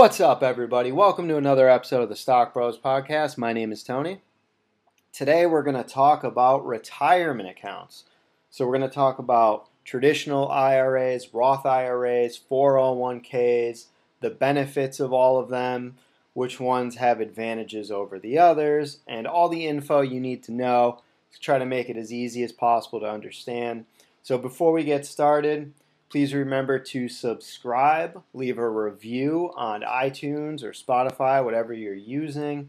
What's up, everybody? Welcome to another episode of the Stock Bros podcast. My name is Tony. Today, we're going to talk about retirement accounts. So, we're going to talk about traditional IRAs, Roth IRAs, 401ks, the benefits of all of them, which ones have advantages over the others, and all the info you need to know to try to make it as easy as possible to understand. So, before we get started, Please remember to subscribe, leave a review on iTunes or Spotify, whatever you're using,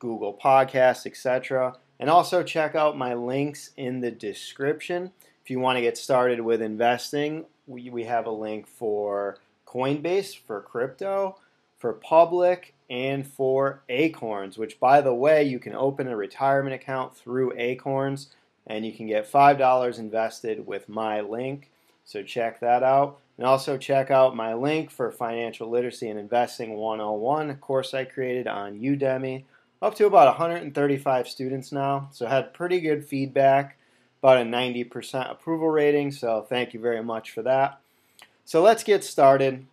Google Podcasts, etc. And also check out my links in the description. If you want to get started with investing, we, we have a link for Coinbase for crypto, for public, and for Acorns, which, by the way, you can open a retirement account through Acorns and you can get $5 invested with my link. So check that out. And also check out my link for Financial Literacy and Investing 101, a course I created on Udemy. Up to about 135 students now, so had pretty good feedback, about a 90% approval rating, so thank you very much for that. So let's get started.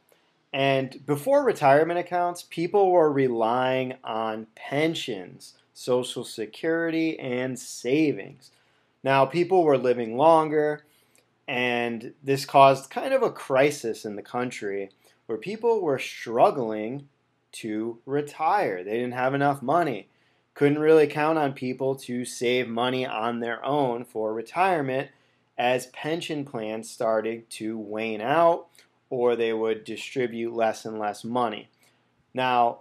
And before retirement accounts, people were relying on pensions, Social Security, and savings. Now, people were living longer, and this caused kind of a crisis in the country where people were struggling to retire. They didn't have enough money. Couldn't really count on people to save money on their own for retirement as pension plans started to wane out or they would distribute less and less money. Now,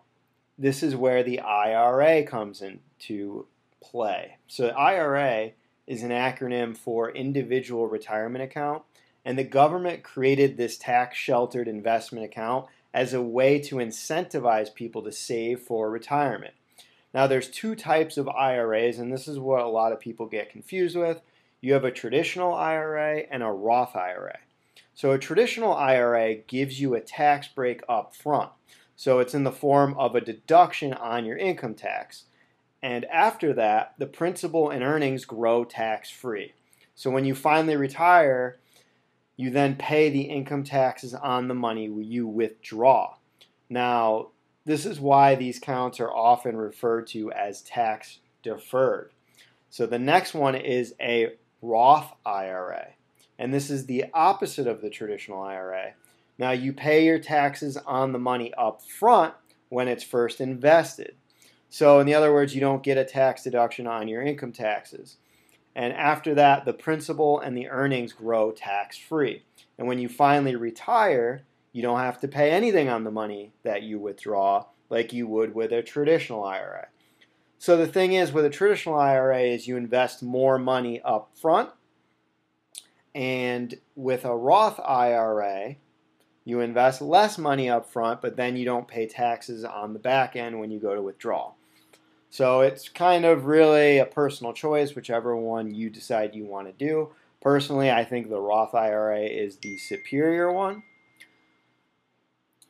this is where the IRA comes into play. So, the IRA is an acronym for Individual Retirement Account, and the government created this tax sheltered investment account as a way to incentivize people to save for retirement. Now, there's two types of IRAs, and this is what a lot of people get confused with. You have a traditional IRA and a Roth IRA. So, a traditional IRA gives you a tax break up front. So, it's in the form of a deduction on your income tax. And after that, the principal and earnings grow tax free. So when you finally retire, you then pay the income taxes on the money you withdraw. Now, this is why these counts are often referred to as tax deferred. So the next one is a Roth IRA. And this is the opposite of the traditional IRA. Now, you pay your taxes on the money up front when it's first invested. So, in the other words, you don't get a tax deduction on your income taxes. And after that, the principal and the earnings grow tax free. And when you finally retire, you don't have to pay anything on the money that you withdraw like you would with a traditional IRA. So the thing is with a traditional IRA is you invest more money up front and with a Roth IRA, you invest less money up front, but then you don't pay taxes on the back end when you go to withdraw. So it's kind of really a personal choice, whichever one you decide you want to do. Personally, I think the Roth IRA is the superior one.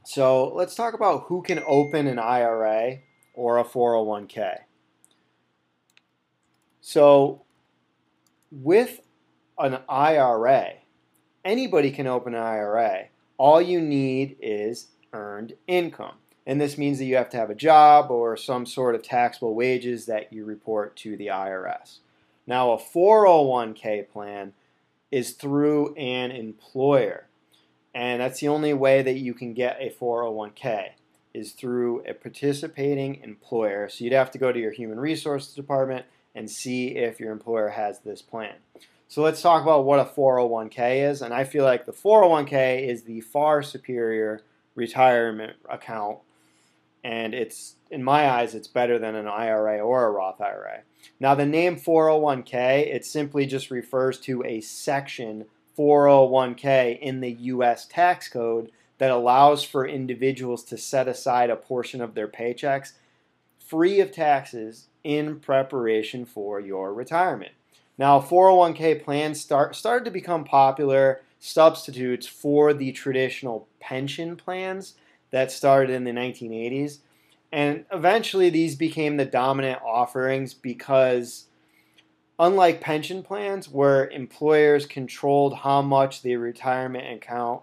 So let's talk about who can open an IRA or a 401k. So with an IRA, anybody can open an IRA all you need is earned income. And this means that you have to have a job or some sort of taxable wages that you report to the IRS. Now, a 401k plan is through an employer. And that's the only way that you can get a 401k is through a participating employer. So you'd have to go to your human resources department and see if your employer has this plan. So let's talk about what a 401k is. And I feel like the 401k is the far superior retirement account. And it's, in my eyes, it's better than an IRA or a Roth IRA. Now, the name 401k, it simply just refers to a section 401k in the U.S. tax code that allows for individuals to set aside a portion of their paychecks free of taxes in preparation for your retirement. Now, 401k plans start, started to become popular substitutes for the traditional pension plans that started in the 1980s. And eventually, these became the dominant offerings because, unlike pension plans, where employers controlled how much the retirement account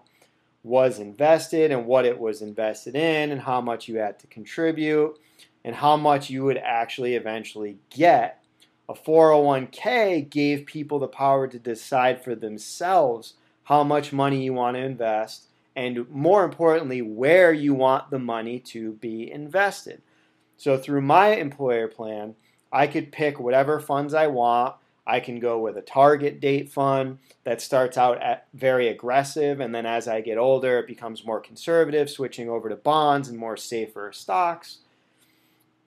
was invested and what it was invested in and how much you had to contribute and how much you would actually eventually get. A 401k gave people the power to decide for themselves how much money you want to invest and more importantly, where you want the money to be invested. So through my employer plan, I could pick whatever funds I want. I can go with a target date fund that starts out at very aggressive, and then as I get older, it becomes more conservative, switching over to bonds and more safer stocks.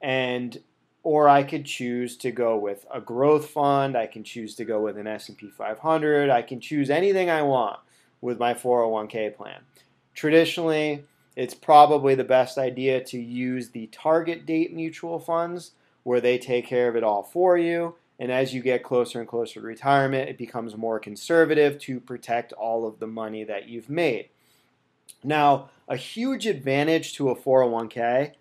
And or I could choose to go with a growth fund. I can choose to go with an S&P 500. I can choose anything I want with my 401k plan. Traditionally, it's probably the best idea to use the target date mutual funds where they take care of it all for you. And as you get closer and closer to retirement, it becomes more conservative to protect all of the money that you've made. Now, a huge advantage to a 401k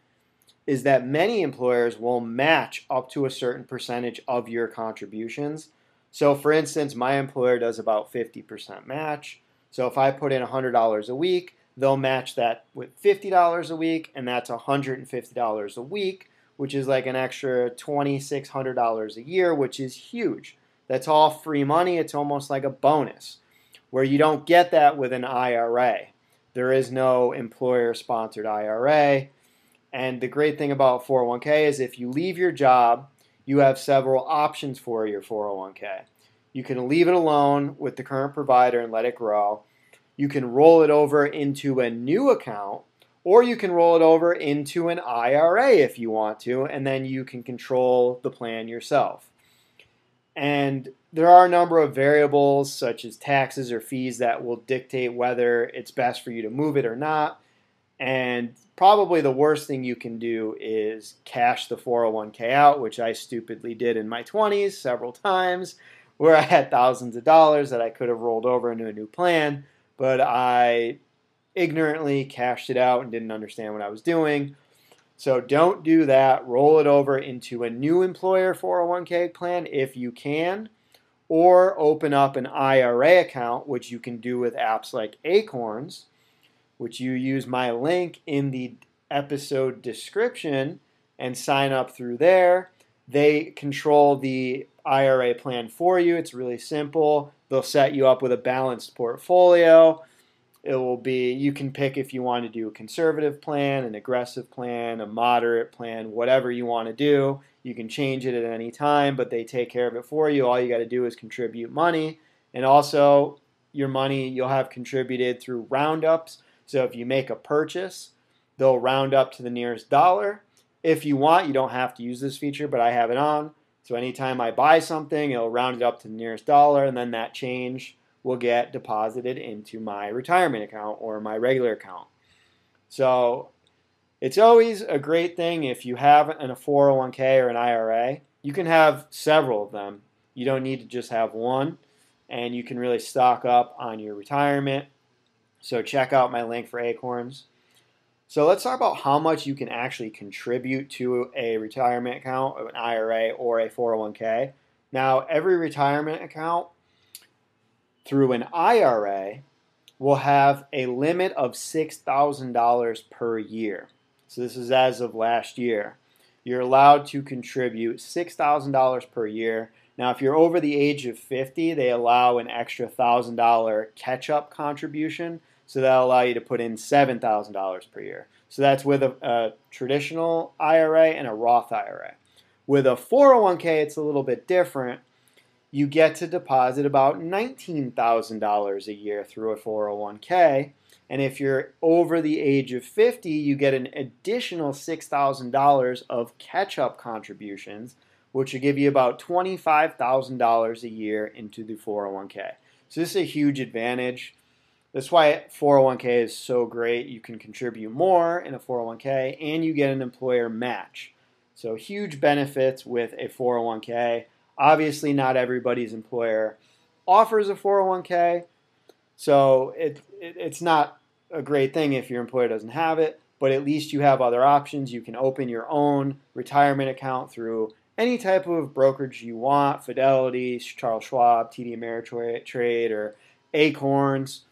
is that many employers will match up to a certain percentage of your contributions. So, for instance, my employer does about 50% match. So, if I put in $100 a week, they'll match that with $50 a week, and that's $150 a week, which is like an extra $2,600 a year, which is huge. That's all free money. It's almost like a bonus, where you don't get that with an IRA. There is no employer sponsored IRA. And the great thing about 401k is if you leave your job, you have several options for your 401k. You can leave it alone with the current provider and let it grow you can roll it over into a new account or you can roll it over into an IRA if you want to, and then you can control the plan yourself. And there are a number of variables, such as taxes or fees, that will dictate whether it's best for you to move it or not. And probably the worst thing you can do is cash the 401k out, which I stupidly did in my 20s several times, where I had thousands of dollars that I could have rolled over into a new plan but I ignorantly cashed it out and didn't understand what I was doing. So don't do that. Roll it over into a new employer 401k plan if you can, or open up an IRA account, which you can do with apps like Acorns, which you use my link in the episode description and sign up through there. They control the IRA plan for you. It's really simple. They'll set you up with a balanced portfolio. It will be, you can pick if you want to do a conservative plan, an aggressive plan, a moderate plan, whatever you want to do. You can change it at any time, but they take care of it for you. All you got to do is contribute money. And also, your money you'll have contributed through roundups. So if you make a purchase, they'll round up to the nearest dollar. If you want, you don't have to use this feature, but I have it on. So anytime I buy something, it'll round it up to the nearest dollar, and then that change will get deposited into my retirement account or my regular account. So it's always a great thing if you have a 401k or an IRA. You can have several of them. You don't need to just have one, and you can really stock up on your retirement. So check out my link for Acorns. So let's talk about how much you can actually contribute to a retirement account, an IRA, or a 401k. Now, every retirement account through an IRA will have a limit of $6,000 per year. So this is as of last year. You're allowed to contribute $6,000 per year. Now, if you're over the age of 50, they allow an extra $1,000 catch up contribution. So that'll allow you to put in $7,000 per year. So that's with a, a, traditional IRA and a Roth IRA. With a 401k, it's a little bit different. You get to deposit about $19,000 a year through a 401k. And if you're over the age of 50, you get an additional $6,000 of catch up contributions, which will give you about $25,000 a year into the 401k. So this is a huge advantage. That's why 401k is so great. You can contribute more in a 401k and you get an employer match. So, huge benefits with a 401k. Obviously, not everybody's employer offers a 401k, so it, it, it's not a great thing if your employer doesn't have it, but at least you have other options. You can open your own retirement account through any type of brokerage you want Fidelity, Charles Schwab, TD Ameritrade, or Acorns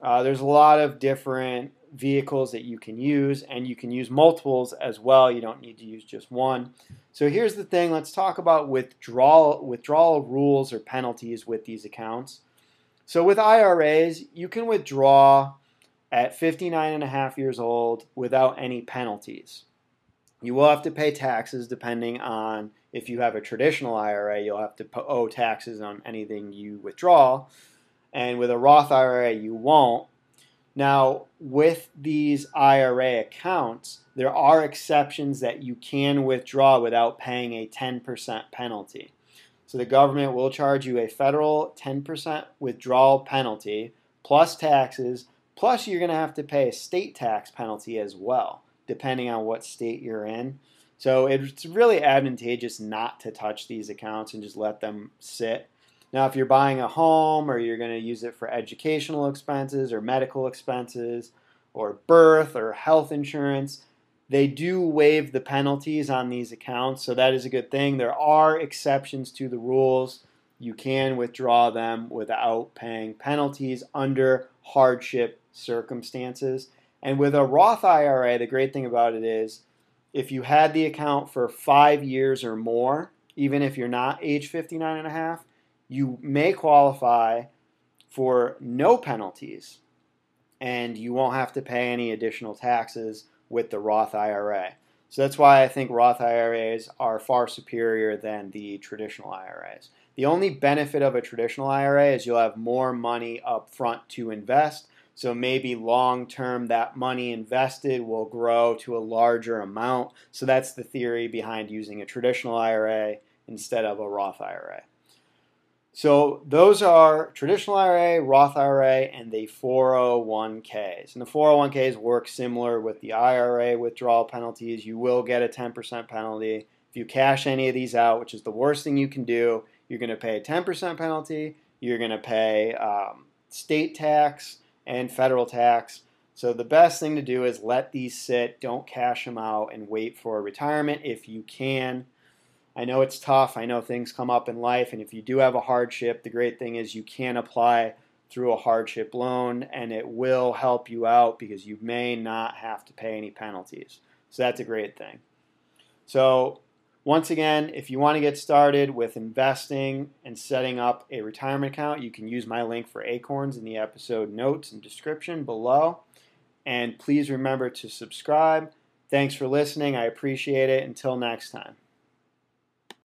Uh, there's a lot of different vehicles that you can use, and you can use multiples as well. You don't need to use just one. So here's the thing. Let's talk about withdrawal withdrawal rules or penalties with these accounts. So with IRAs, you can withdraw at 59 and a half years old without any penalties. You will have to pay taxes depending on if you have a traditional IRA, you'll have to owe taxes on anything you withdraw. And with a Roth IRA, you won't. Now, with these IRA accounts, there are exceptions that you can withdraw without paying a 10% penalty. So the government will charge you a federal 10% withdrawal penalty plus taxes, plus you're going to have to pay a state tax penalty as well, depending on what state you're in. So it's really advantageous not to touch these accounts and just let them sit. Now, if you're buying a home or you're going to use it for educational expenses or medical expenses or birth or health insurance, they do waive the penalties on these accounts, so that is a good thing. There are exceptions to the rules. You can withdraw them without paying penalties under hardship circumstances. And with a Roth IRA, the great thing about it is if you had the account for five years or more, even if you're not age 59 and a half, you may qualify for no penalties and you won't have to pay any additional taxes with the Roth IRA. So that's why I think Roth IRAs are far superior than the traditional IRAs. The only benefit of a traditional IRA is you'll have more money up front to invest. So maybe long term, that money invested will grow to a larger amount. So that's the theory behind using a traditional IRA instead of a Roth IRA. So those are traditional IRA, Roth IRA, and the 401ks. And the 401ks work similar with the IRA withdrawal penalties. You will get a 10% penalty. If you cash any of these out, which is the worst thing you can do, you're going to pay a 10% penalty. You're going to pay um, state tax and federal tax. So the best thing to do is let these sit, don't cash them out, and wait for retirement if you can. I know it's tough. I know things come up in life, and if you do have a hardship, the great thing is you can apply through a hardship loan, and it will help you out because you may not have to pay any penalties. So that's a great thing. So once again, if you want to get started with investing and setting up a retirement account, you can use my link for Acorns in the episode notes and description below. And please remember to subscribe. Thanks for listening. I appreciate it. Until next time.